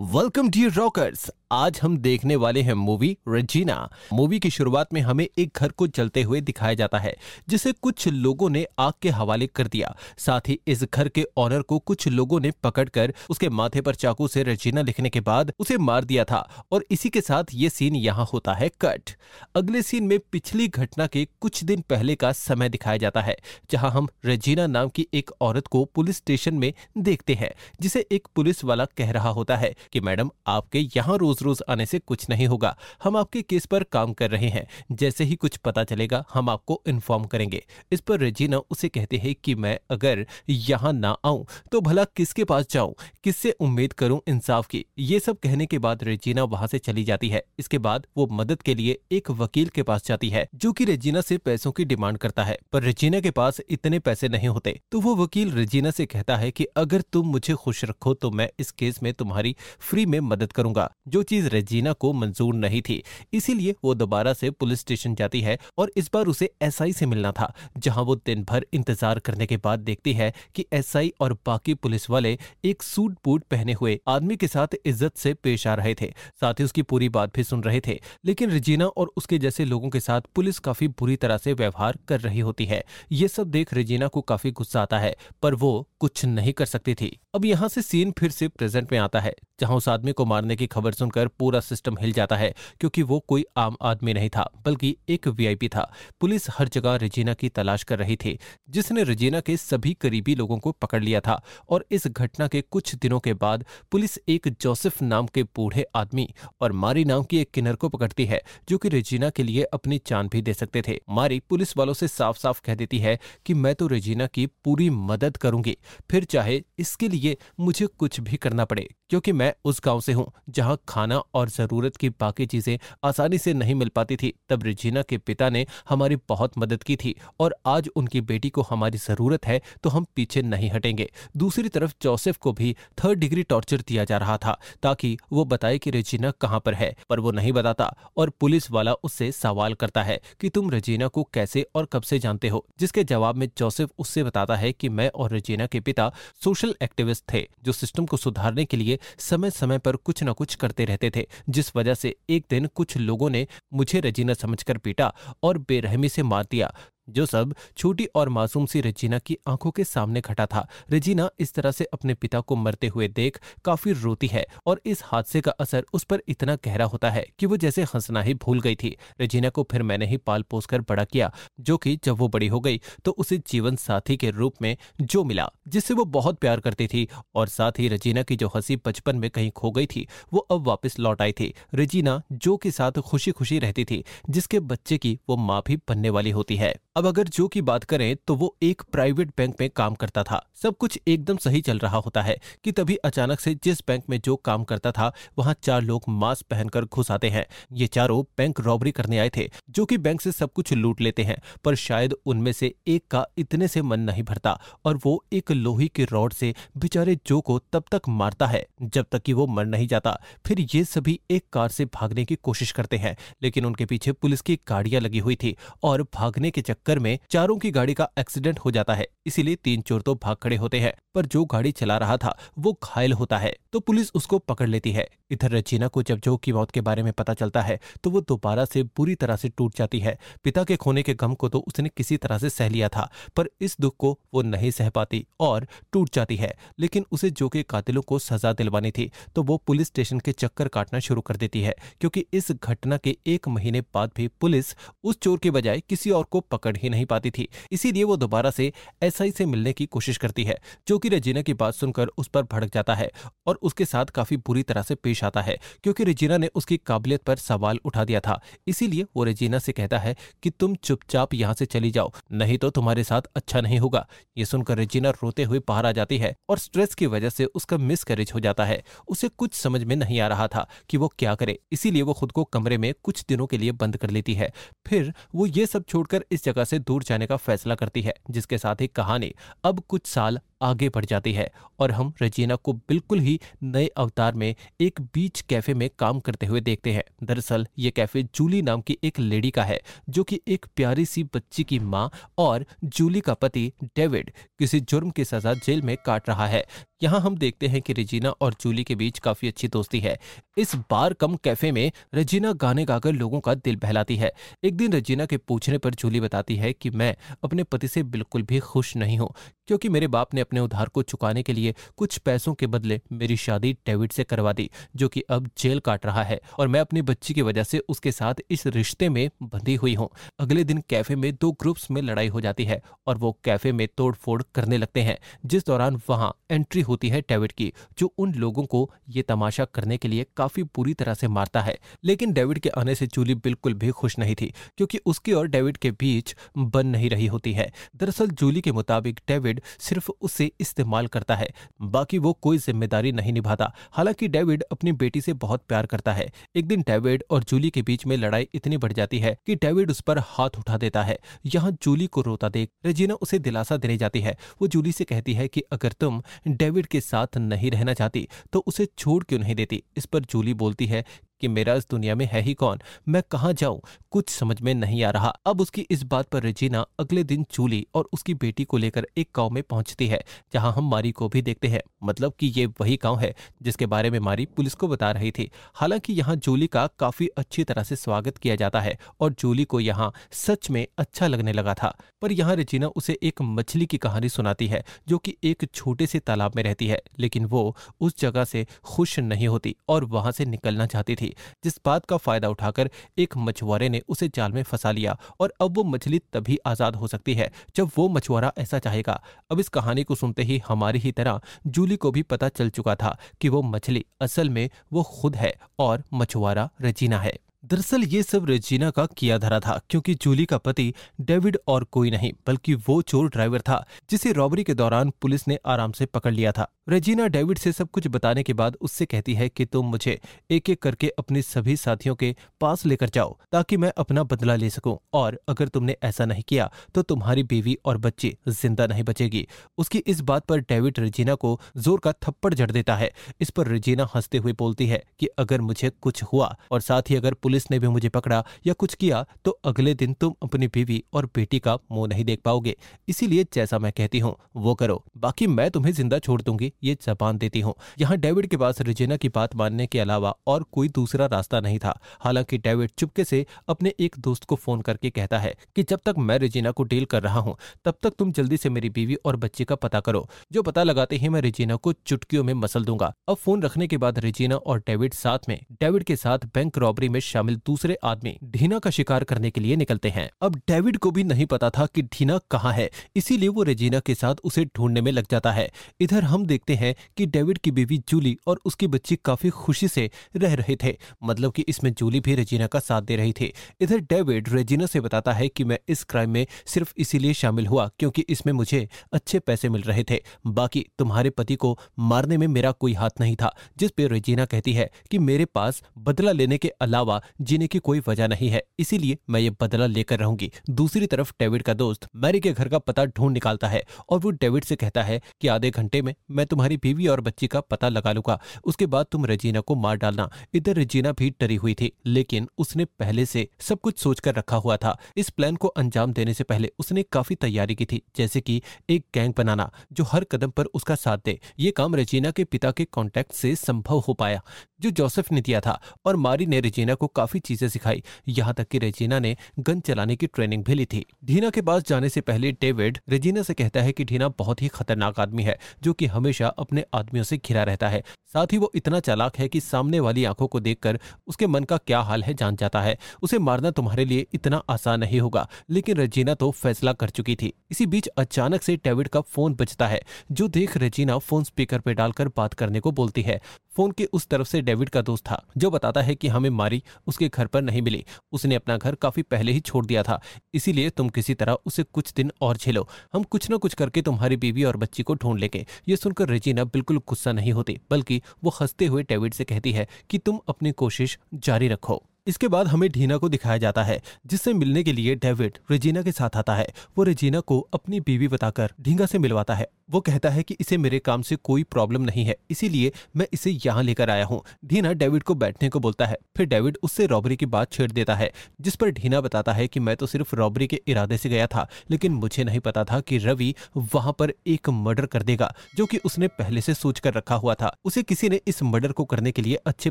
Welcome dear rockers. आज हम देखने वाले हैं मूवी रजीना। मूवी की शुरुआत में हमें एक घर को जलते हुए दिखाया जाता है, जिसे कुछ लोगों ने आग के हवाले कर दिया। साथ ही इस घर के ऑनर को कुछ लोगों ने पकड़कर उसके माथे पर चाकू से रजीना लिखने के बाद उसे मार दिया था और इसी के साथ ये सीन यहाँ होता है कट अगले सीन में पिछली घटना के कुछ दिन पहले का समय दिखाया जाता है, जहाँ हम रजीना नाम की एक औरत को पुलिस स्टेशन में देखते हैं, जिसे एक पुलिस वाला कह रहा होता है कि, मैडम, आपके यहाँ रोज रोज रोज आने से कुछ नहीं होगा। हम आपके केस पर काम कर रहे हैं। जैसे ही कुछ पता चलेगा, हम आपको इन्फॉर्म करेंगे। इस पर रेजीना उसे कहते हैं कि मैं अगर यहाँ ना आऊँ तो भला किसके पास जाऊँ? किससे उम्मीद करूँ इंसाफ की? ये सब कहने के बाद रेजीना वहाँ से चली जाती है। इसके बाद वो मदद के लिए एक वकील के पास जाती है, जो कि रेजिना से पैसों की डिमांड करता है। पर रेजिना के पास इतने पैसे नहीं होते। तो वो वकील रेजिना से कहता है कि अगर तुम मुझे खुश रखो तो मैं इस केस में तुम्हारी फ्री में मदद करूँगा, जो चीज़ रेजीना को मंजूर नहीं थी। इसीलिए वो दोबारा से पुलिस स्टेशन जाती है और इस बार उसे एसआई से मिलना था, जहाँ वो दिन भर इंतज़ार करने के बाद देखती है कि एसआई और बाकी पुलिस वाले एक सूट बूट पहने हुए आदमी के साथ इज़्ज़त से पेश आ रहे थे। साथ ही उसकी पूरी बात भी सुन रहे थे, लेकिन रजीना और उसके जैसे लोगों के साथ पुलिस काफ़ी बुरी तरह से व्यवहार कर रही होती है। ये सब देख रजीना को काफ़ी गुस्सा आता है, पर वो कुछ नहीं कर सकती थी। अब यहाँ से सीन फिर से प्रेजेंट में आता है, जहाँ उस आदमी को मारने की खबर सुनकर पूरा सिस्टम हिल जाता है, क्योंकि वो कोई आम आदमी नहीं था, बल्कि एक वीआईपी था। पुलिस हर जगह रजीना की तलाश कर रही थी, जिसने रजीना के सभी करीबी लोगों को पकड़ लिया था, और इस घटना के कुछ दिनों के बाद पुलिस एक जोसेफ नाम के बूढ़े आदमी और मारी नाम की एक किन्नर को पकड़ती है, जो कि रेजीना के लिए अपनी जान भी दे सकते थे। मारी पुलिस वालों से साफ़ साफ़ कह देती है कि मैं तो रेजीना की पूरी मदद करूँगी, फिर चाहे इसके लिए मुझे कुछ भी करना पड़े। क्योंकि मैं उस गाँव से हूँ, जहाँ खाना और ज़रूरत की बाकी चीज़ें आसानी से नहीं मिल पाती थी, तब रिजीना के पिता ने हमारी बहुत मदद की थी और आज उनकी बेटी को हमारी ज़रूरत है तो हम पीछे नहीं हटेंगे। दूसरी तरफ़ जोसेफ को भी थर्ड डिग्री टॉर्चर दिया जा रहा था, ताकि वो बताए कि रेजिना कहाँ पर है, पर वो नहीं बताता और पुलिस वाला उससे सवाल करता है कि तुम रजीना को कैसे और कब से जानते हो? जिसके जवाब में जोसेफ उससे बताता है कि मैं और रजीना के पिता सोशल एक्टिविस्ट थे, जो सिस्टम को सुधारने के लिए समय समय पर कुछ न कुछ करते रहते थे, जिस वजह से एक दिन कुछ लोगों ने मुझे रजीना समझकर पीटा और बेरहमी से मार दिया। जो सब छोटी और मासूम सी रेजिना की आँखों के सामने घटा था। रेजिना इस तरह से अपने पिता को मरते हुए देख काफ़ी रोती है और इस हादसे का असर उस पर इतना गहरा होता है कि वो जैसे हंसना ही भूल गई थी। रेजिना को फिर मैंने ही पाल पोस कर बड़ा किया, जो कि जब वो बड़ी हो गई तो उसे जीवन साथी के रूप में जो मिला, जिससे वो बहुत प्यार करती थी और साथ ही रजीना की जो हँसी बचपन में कहीं खो गई थी, वो अब वापस लौट आई थी। रजीना जो के साथ खुशी खुशी रहती थी, जिसके बच्चे की वो माँ भी बनने वाली होती है। अब अगर जो की बात करें तो वो एक प्राइवेट बैंक में काम करता था। सब कुछ एकदम सही चल रहा होता है कि तभी अचानक से जिस बैंक में जो काम करता था, वहाँ चार लोग मास्क पहनकर घुस आते हैं। ये चारों बैंक रॉबरी करने आए थे, जो कि बैंक से सब कुछ लूट लेते हैं, पर शायद उनमें से एक का इतने से मन नहीं भरता, और वो एक लोही के रॉड से बेचारे जो को तब तक मारता है, जब तक कि वो मर नहीं जाता। फिर ये सभी एक कार से भागने की कोशिश करते हैं, लेकिन उनके पीछे पुलिस की गाड़ियाँ लगी हुई थी, और भागने के चक्कर चक्कर में चारों की गाड़ी का एक्सीडेंट हो जाता है। इसीलिए तीन चोर तो भाग खड़े होते हैं, पर जो गाड़ी चला रहा था, वो घायल होता है। तो पुलिस उसको पकड़ लेती है। इधर रचीना को जब जो की मौत के बारे में पता चलता है तो वो दोबारा से बुरी तरह से टूट जाती है। पिता के खोने के गम को तो उसने किसी तरह से सह लिया था, पर इस दुख को वो नहीं सह पाती और टूट जाती है। लेकिन उसे जो के कातिलों को सजा दिलवानी थी तो वो पुलिस स्टेशन के चक्कर काटना शुरू कर देती है, क्योंकि इस घटना के एक महीने बाद भी पुलिस उस चोर के बजाय किसी और को पकड़ ही नहीं पाती थी। इसीलिए वो दोबारा से एसआई से मिलने की कोशिश करती है, जो कि रेजिना की बात सुनकर उस पर भड़क जाता है और उसके साथ काफ़ी बुरी तरह से पेश आता है, क्योंकि रेजिना ने उसकी काबिलियत पर सवाल उठा दिया था। इसीलिए वो रेजिना से कहता है कि तुम चुपचाप यहाँ से चली जाओ, नहीं तो तुम्हारे साथ अच्छा नहीं होगा। ये सुनकर रेजिना रोते हुए बाहर आ जाती है और स्ट्रेस की वजह से उसका मिसकैरेज हो जाता है। उसे कुछ समझ में नहीं आ रहा था कि वो क्या करे, इसीलिए वो खुद को कमरे में कुछ दिनों के लिए बंद कर लेती है। फिर वो ये सब छोड़कर इस जगह से दूर जाने का फैसला करती है जिसके साथ ही कहानी अब कुछ साल आगे बढ़ जाती है और हम रजीना को बिल्कुल ही नए अवतार में एक बीच कैफ़े में काम करते हुए देखते हैं। दरअसल, ये कैफ़े जूली नाम की एक लेडी का है, जो कि एक प्यारी सी बच्ची की माँ और जूली का पति डेविड किसी जुर्म की सजा जेल में काट रहा है। यहाँ हम देखते हैं कि रजीना और जूली के बीच काफ़ी अच्छी दोस्ती है। इस बार कम कैफ़े में रजीना गाने गाकर लोगों का दिल बहलाती है। एक दिन रजीना के पूछने पर जूली बताती है कि मैं अपने पति से बिल्कुल भी खुश नहीं हूँ। क्योंकि मेरे बाप ने अपने उधार को चुकाने के लिए कुछ पैसों के बदले मेरी शादी डेविड से करवा दी, जो कि अब जेल काट रहा है, और मैं अपनी बच्ची की वजह से उसके साथ इस रिश्ते में बंधी हुई हूँ। अगले दिन कैफ़े में दो ग्रुप्स में लड़ाई हो जाती है, और वो कैफ़े में तोड़फोड़ करने लगते हैं, जिस दौरान वहाँ एंट्री होती है डेविड की, जो उन लोगों को ये तमाशा करने के लिए काफ़ी बुरी तरह से मारता है। लेकिन डेविड के आने से जूली बिल्कुल भी खुश नहीं थी, क्योंकि उसकी और डेविड के बीच बन नहीं रही होती है। दरअसल जूली के मुताबिक डेविड सिर्फ़ उसे इस्तेमाल करता है, बाकी वो कोई ज़िम्मेदारी नहीं निभाता। हालाँकि डेविड अपनी बेटी से बहुत प्यार करता है। एक दिन डेविड और जूली के बीच में लड़ाई इतनी बढ़ जाती है कि डेविड उस पर हाथ उठा देता है। यहाँ जूली को रोता देख रेजिना उसे दिलासा देने जाती है। वो जूली से कहती है कि अगर तुम डेविड के साथ नहीं रहना चाहती तो उसे छोड़ क्यों नहीं देती? इस पर जूली बोलती है कि मेरा इस दुनिया में है ही कौन? मैं कहाँ जाऊँ? कुछ समझ में नहीं आ रहा। अब उसकी इस बात पर रेजिना अगले दिन चूली और उसकी बेटी को लेकर एक गाँव में पहुँचती है, जहाँ हम मारी को भी देखते हैं। मतलब कि ये वही गाँव है, जिसके बारे में मारी पुलिस को बता रही थी। हालाँकि यहाँ जूली का काफ़ी अच्छी तरह से स्वागत किया जाता है और जूली को यहाँ सच में अच्छा लगने लगा था। पर यहाँ रेजिना उसे एक मछली की कहानी सुनाती है, जो कि एक छोटे से तालाब में रहती है, लेकिन वो उस जगह से खुश नहीं होती और वहाँ से निकलना चाहती थी। जिस बात का फ़ायदा उठाकर एक मछुआरे ने उसे जाल में फंसा लिया और अब वो मछली तभी आज़ाद हो सकती है जब वो मछुआरा ऐसा चाहेगा। अब इस कहानी को सुनते ही हमारी ही तरह जूली को भी पता चल चुका था कि वो मछली असल में वो खुद है और मछुआरा रजीना है। दरअसल ये सब रेजिना का किया धरा था, क्योंकि जूली का पति डेविड और कोई नहीं, बल्कि वो चोर ड्राइवर था, जिसे रॉबरी के दौरान पुलिस ने आराम से पकड़ लिया था। रेजिना डेविड से सब कुछ बताने के बाद उससे कहती है कि तुम मुझे एक एक करके अपने सभी साथियों के पास लेकर जाओ, ताकि मैं अपना बदला ले सकूँ। और अगर तुमने ऐसा नहीं किया तो तुम्हारी बीवी और बच्ची ज़िंदा नहीं बचेगी। उसकी इस बात पर डेविड रेजिना को ज़ोर का थप्पड़ जड़ देता है। इस पर रेजिना हँसते हुए बोलती है कि अगर मुझे कुछ हुआ और साथ ही अगर पुलिस ने भी मुझे पकड़ा या कुछ किया तो अगले दिन तुम अपनी बीवी और बेटी का मुँह नहीं देख पाओगे। इसीलिए जैसा मैं कहती हूँ, वो करो। बाकी मैं तुम्हें ज़िंदा छोड़ दूँगी। ये जबान देती हूँ। यहाँ डेविड के पास रिजेना की बात मानने के अलावा और कोई दूसरा रास्ता नहीं था। हालाँकि डेविड चुपके से अपने एक दोस्त को फ़ोन करके कहता है कि जब तक मैं रिजीना को डील कर रहा हूँ, तब तक तुम जल्दी से मेरी बीवी और बच्चे का पता करो। जो पता लगाते ही मैं रिजीना को चुटकियों में मसल दूँगा। अब फ़ोन रखने के बाद रिजीना और डेविड साथ में, डेविड के साथ बैंक रॉबरी में शामिल दूसरे आदमी, ढीना का शिकार करने के लिए निकलते हैं। अब डेविड को भी नहीं पता था कि ढीना कहाँ है, इसीलिए वो रेजीना के साथ उसे ढूँढने में लग जाता है। इधर हम देखते हैं कि डेविड की बीवी जूली और उसकी बच्ची काफ़ी खुशी से रह रहे थे मतलब कि इसमें जूली भी रेजिना का साथ दे रही थी। इधर डेविड रेजिना से बताता है कि मैं इस क्राइम में सिर्फ़ इसीलिए शामिल हुआ क्योंकि इसमें मुझे अच्छे पैसे मिल रहे थे, बाकी तुम्हारे पति को मारने में मेरा कोई हाथ नहीं था, जिस पे रेजिना कहती है कि मेरे पास बदला लेने के अलावा जीने की कोई वजह नहीं है, इसीलिए मैं ये बदला लेकर रहूँगी। दूसरी तरफ़ डेविड का दोस्त मैरी के घर का पता ढूंढ निकालता है और वो डेविड से कहता है कि आधे घंटे में मैं तुम्हारी बीवी और बच्ची का पता लगा लूँगा। उसके बाद तुम रजीना को मार डालना। इधर रजीना भी डरी हुई थी, लेकिन उसने पहले से सब कुछ सोचकर रखा हुआ था। इस प्लान को अंजाम देने से पहले उसने काफ़ी तैयारी की थी, जैसे कि एक गैंग बनाना, जो हर कदम पर उसका साथ दे। ये काम रजीना के पिता के कॉन्टेक्ट से संभव हो पाया। जो जोसेफ ने दिया था। और मारी ने रेजिना को काफ़ी चीज़ें सिखाई। यहाँ तक कि रेजिना ने गन चलाने की ट्रेनिंग भी ली थी। ढीना के पास जाने से पहले डेविड रेजिना से कहता है कि ढीना बहुत ही खतरनाक आदमी है, जो कि हमेशा अपने आदमियों से घिरा रहता है। साथ ही वो इतना चालाक है कि सामने वाली आँखों को देखकर उसके मन का क्या हाल है जान जाता है। उसे मारना तुम्हारे लिए इतना आसान नहीं होगा, लेकिन रेजिना तो फैसला कर चुकी थी। इसी बीच अचानक से डेविड का फ़ोन बजता है, जो देख रेजिना फ़ोन स्पीकर पर डालकर बात करने को बोलती है। फ़ोन के उस तरफ़ से डेविड का दोस्त था, जो बताता है कि हमें मारी उसके घर पर नहीं मिली। उसने अपना घर काफ़ी पहले ही छोड़ दिया था, इसीलिए तुम किसी तरह उसे कुछ दिन और झेलो। हम कुछ न कुछ करके तुम्हारी बीवी और बच्ची को ढूंढ लेंगे। ये सुनकर रेजिना बिल्कुल गुस्सा नहीं होती, बल्कि वो हँसते हुए डेविड से कहती है कि तुम अपनी कोशिश जारी रखो। इसके बाद हमें ढीना को दिखाया जाता है, जिससे मिलने के लिए डेविड रेजीना के साथ आता है। वो रेजीना को अपनी बीवी बताकर ढींगा से मिलवाता है। वो कहता है कि इसे मेरे काम से कोई प्रॉब्लम नहीं है, इसीलिए मैं इसे यहाँ लेकर आया हूँ। ढीना डेविड को बैठने को बोलता है, फिर डेविड उससे रॉबरी की बात छेड़ देता है, जिस पर ढीना बताता है कि मैं तो सिर्फ़ रॉबरी के इरादे से गया था, लेकिन मुझे नहीं पता था कि रवि वहाँ पर एक मर्डर कर देगा, जो कि उसने पहले से सोच कर रखा हुआ था। उसे किसी ने इस मर्डर को करने के लिए अच्छे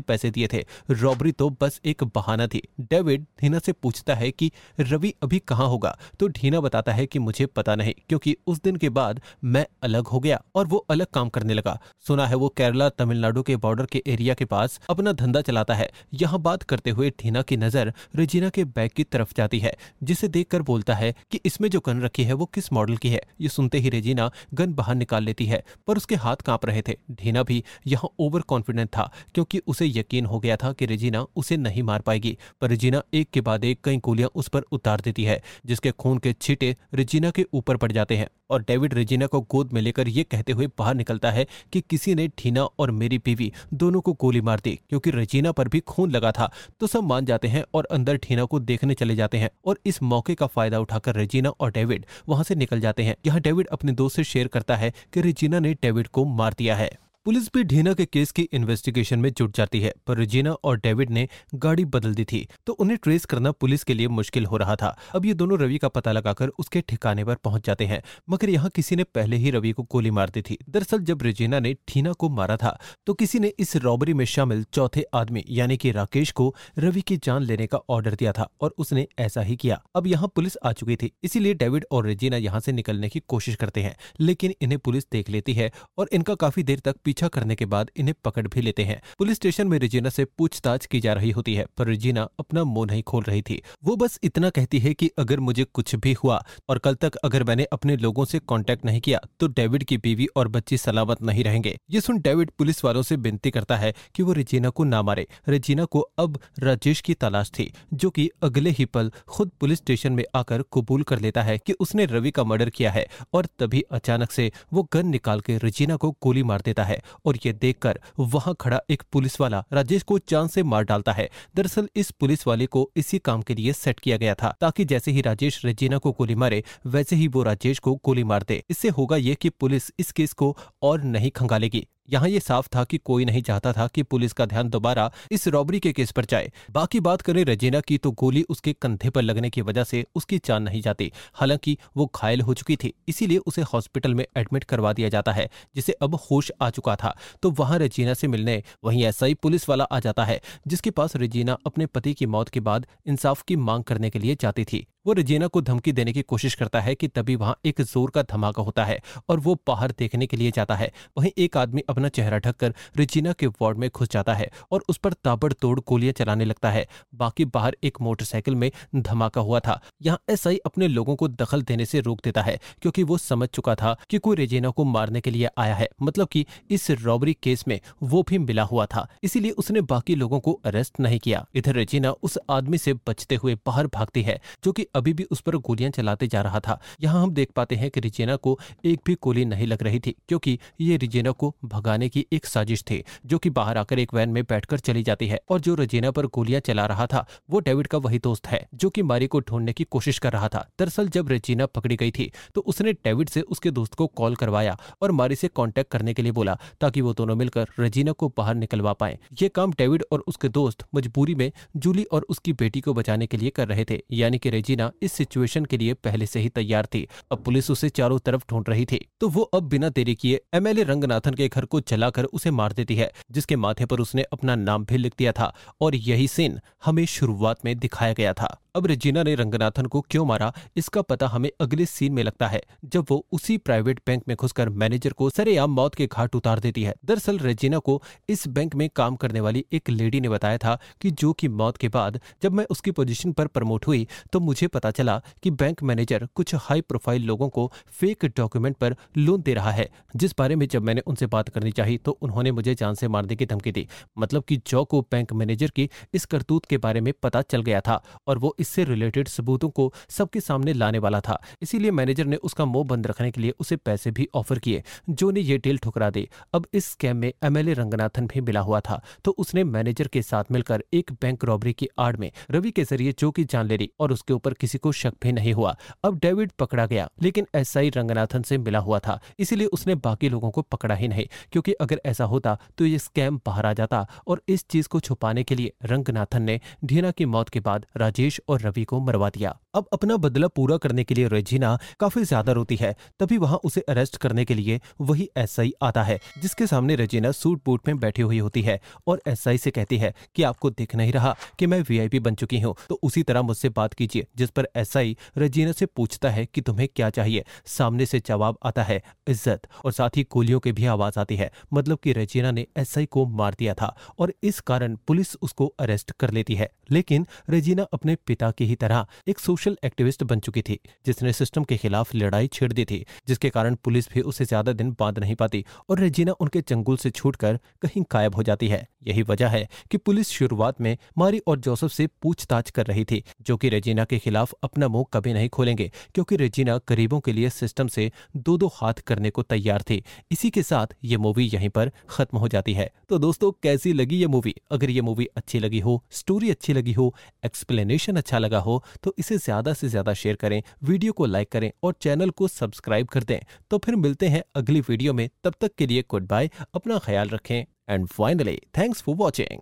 पैसे दिए थे। रॉबरी तो बस एक बहाना थी। डेविड ढीना से पूछता है कि, रवि अभी कहाँ होगा? तो ढीना बताता है कि, मुझे पता नहीं, क्योंकि उस दिन के बाद मैं अलग हो गया और वो अलग काम करने लगा। सुना है वो केरला, तमिलनाडु के बॉर्डर के एरिया के पास अपना धंधा चलाता है। यहाँ बात करते हुए ठीना की नज़र रेजिना के बैग की तरफ़ जाती है, जिसे देखकर बोलता है कि, इसमें जो गन रखी है वो किस मॉडल की है? ये सुनते ही रेजिना गन बाहर निकाल लेती है, पर उसके हाथ काँप रहे थे। ढीना भी यहाँ ओवर कॉन्फिडेंट था, क्योंकि उसे यकीन हो गया था कि रेजिना उसे नहीं मार पाएगी पर रेजिना एक के बाद एक कई गोलियाँ उस पर उतार देती है, जिसके खून के छीटे रेजिना के ऊपर पड़ जाते हैं। और डेविड रेजिना को गोद में लेकर ये कहते हुए बाहर निकलता है कि किसी ने ठीना और मेरी बीवी दोनों को गोली मार दी, क्योंकि रेजिना पर भी खून लगा था। तो सब मान जाते हैं और अंदर ठीना को देखने चले जाते हैं और इस मौके का फ़ायदा उठाकर रेजिना और डेविड वहाँ से निकल जाते हैं। यहाँ डेविड अपने दोस्त से शेयर करता है कि रेजिना ने डेविड को मार दिया है। पुलिस भी ढीना के केस की इन्वेस्टिगेशन में जुट जाती है, पर रिजीना और डेविड ने गाड़ी बदल दी थी तो उन्हें ट्रेस करना पुलिस के लिए मुश्किल हो रहा था। अब ये दोनों रवि का पता लगाकर उसके ठिकाने पर पहुँच जाते हैं, मगर यहाँ किसी ने पहले ही रवि को गोली मार दी थी। दरअसल जब रिजीना ने ठीना को मारा था तो किसी ने इस रॉबरी में शामिल चौथे आदमी, यानी कि राकेश को रवि की जान लेने का ऑर्डर दिया था, और उसने ऐसा ही किया। अब यहाँ पुलिस आ चुकी थी, इसीलिए डेविड और रेजिना यहाँ से निकलने की कोशिश करते हैं, लेकिन इन्हें पुलिस देख लेती है, और इनका काफ़ी देर तक पीछे पीछा करने के बाद इन्हें पकड़ भी लेते हैं। पुलिस स्टेशन में रिजीना से पूछताछ की जा रही होती है, पर रिजीना अपना मुँह नहीं खोल रही थी। वो बस इतना कहती है कि अगर मुझे कुछ भी हुआ और कल तक अगर मैंने अपने लोगों से कॉन्टेक्ट नहीं किया तो डेविड की बीवी और बच्ची सलामत नहीं रहेंगे। ये सुन डेविड पुलिस वालों से विनती करता है कि वो रिजीना को ना मारे। रिजीना को अब राजेश की तलाश थी, जो कि अगले ही पल खुद पुलिस स्टेशन में आकर कबूल कर लेता है कि उसने रवि का मर्डर किया है और तभी अचानक से वो गन निकाल के रिजीना को गोली मार देता है। और ये देखकर वहाँ खड़ा एक पुलिस वाला राजेश को चाँद से मार डालता है। दरअसल इस पुलिस वाले को इसी काम के लिए सेट किया गया था, ताकि जैसे ही राजेश रेजिना को गोली मारे, वैसे ही वो राजेश को गोली मार दे। इससे होगा ये कि पुलिस इस केस को और नहीं खंगालेगी। यहाँ ये साफ़ था कि कोई नहीं चाहता था कि पुलिस का ध्यान दोबारा इस रॉबरी के केस पर जाए। बाकी बात करें रजीना की तो गोली उसके कंधे पर लगने की वजह से उसकी जान नहीं जाती। हालाँकि वो घायल हो चुकी थी, इसीलिए उसे हॉस्पिटल में एडमिट करवा दिया जाता है, जिसे अब होश आ चुका था। तो वहाँ रजीना से मिलने, वहीं ऐसा ही पुलिस वाला आ जाता है, जिसके पास रजीना अपने पति की मौत के बाद इंसाफ की मांग करने के लिए जाती थी। वो रजीना को धमकी देने की कोशिश करता है कि तभी वहाँ एक ज़ोर का धमाका होता है और वो बाहर देखने के लिए जाता है। वहीं एक आदमी अपना चेहरा ढककर रजीना के वार्ड में घुस जाता है और उस पर ताबड़तोड़ गोलियाँ चलाने लगता है। बाकी बाहर एक मोटरसाइकिल में धमाका हुआ था। यहाँ एसआई अपने लोगों को दखल देने से रोक देता है, क्योंकि वो समझ चुका था कि कोई रेजीना को मारने के लिए आया है। मतलब कि इस रॉबरी केस में वो भी मिला हुआ था। इसीलिए उसने बाकी लोगों को अरेस्ट नहीं किया। इधर रेजीना उस आदमी से बचते हुए बाहर भागती है, जो कि अभी भी उस पर गोलियाँ चलाते जा रहा था। यहाँ हम देख पाते हैं कि रिजेना को एक भी गोली नहीं लग रही थी, क्योंकि ये रिजेना को भगाने की एक साजिश थी, जो कि बाहर आकर एक वैन में बैठकर चली जाती है, और जो रजीना पर गोलियाँ चला रहा था, वो डेविड का वही दोस्त है, जो कि मारी को ढूँढने की कोशिश कर रहा था। दरअसल जब रजीना पकड़ी गई थी तो उसने डेविड से उसके दोस्त को कॉल करवाया और मारी से कॉन्टेक्ट करने के लिए बोला, ताकि वो दोनों मिलकर रजीना को बाहर निकलवा पाए। ये काम डेविड और उसके दोस्त मजबूरी में जूली और उसकी बेटी को बचाने के लिए कर रहे थे, यानी कि रेजिना इस सिचुएशन के लिए पहले से ही तैयार थी। अब पुलिस उसे चारों तरफ़ ढूंढ रही थी। तो वो अब बिना देरी किए एमएलए रंगनाथन के घर को जलाकर उसे मार देती है, जिसके माथे पर उसने अपना नाम भी लिख दिया था और यही सीन हमें शुरुआत में दिखाया गया था। अब रेजिना ने रंगनाथन को क्यों मारा, इसका पता हमें अगले सीन में लगता है, जब वो उसी प्राइवेट बैंक में घुसकर मैनेजर को सरेआम मौत के घाट उतार देती है। दरअसल रेजिना को इस बैंक में काम करने वाली एक लेडी ने बताया था कि जो की मौत के बाद जब मैं उसकी पोजीशन पर प्रमोट हुई तो मुझे पता चला कि बैंक मैनेजर कुछ हाई प्रोफ़ाइल लोगों को फेक डॉक्यूमेंट पर लोन दे रहा है, जिस बारे में जब मैंने उनसे बात करनी चाहिए तो उन्होंने मुझे जान से मारने की धमकी दी। मतलब कि जॉ को बैंक मैनेजर की इस करतूत के बारे में पता चल गया था, और वो इस इससे रिलेटेड सबूतों को सबके सामने लाने वाला था। इसीलिए मैनेजर ने उसका मुँह बंद रखने के लिए उसे पैसे भी ऑफ़र किए, जो ने ये डील ठुकरा दी। अब इस स्कैम में एमएलए रंगनाथन भी मिला हुआ था तो उसने मैनेजर के साथ मिलकर एक बैंक रॉबरी की आड़ में रवि के ज़रिए जो की जान ले ली और उसके ऊपर किसी को शक भी नहीं हुआ। अब डेविड पकड़ा गया, लेकिन एसआई रंगनाथन से मिला हुआ था, इसीलिए उसने बाकी लोगों को पकड़ा ही नहीं, क्योंकि अगर ऐसा होता तो ये स्कैम बाहर आ जाता और इस चीज़ को छुपाने के लिए रंगनाथन ने ढीना की मौत के बाद राजेश और रवि को मरवा दिया। अब अपना बदला पूरा करने के लिए रेजिना काफ़ी ज़्यादा रोती है, तभी वहाँ उसे अरेस्ट करने के लिए वही एसआई आता है, जिसके सामने रेजिना सूट बूट में बैठी हुई होती है और एसआई से कहती है कि आपको दिख नहीं रहा कि मैं वीआईपी बन चुकी हूँ तो उसी तरह मुझसे बात कीजिए, जिस पर एसआई रेजिना से पूछता है कि तुम्हें क्या चाहिए, सामने से जवाब आता है, इज़्ज़त, और साथ ही गोलियों की भी आवाज़ आती है मतलब कि रेजिना ने एसआई को मार दिया था, और इस कारण पुलिस उसको अरेस्ट कर लेती है, लेकिन रेजिना अपने पिता की ही तरह एक सोशल एक्टिविस्ट बन चुकी थी, जिसने सिस्टम के खिलाफ लड़ाई छेड़ दी थी, जिसके कारण पुलिस भी उसे ज़्यादा दिन बाँध नहीं पाती और रेजिना उनके चंगुल से छूटकर कहीं गायब हो जाती है। यही वजह है कि पुलिस शुरुआत में मारी और जोसेफ से पूछताछ कर रही थी, जो कि रेजिना के खिलाफ अपना मुँह कभी नहीं खोलेंगे, क्योंकि रेजिना गरीबों के लिए सिस्टम से दो दो हाथ करने को तैयार थी। इसी के साथ ये मूवी यहीं पर खत्म हो जाती है। तो दोस्तों, कैसी लगी ये मूवी? अगर ये मूवी अच्छी लगी हो, स्टोरी अच्छी लगी हो, एक्सप्लेनेशन अच्छा लगा हो तो इसे ज़्यादा से ज़्यादा शेयर करें वीडियो को लाइक करें और चैनल को सब्सक्राइब कर दें। तो फिर मिलते हैं अगली वीडियो में। तब तक के लिए गुड बाय अपना ख्याल रखें। And finally thanks for watching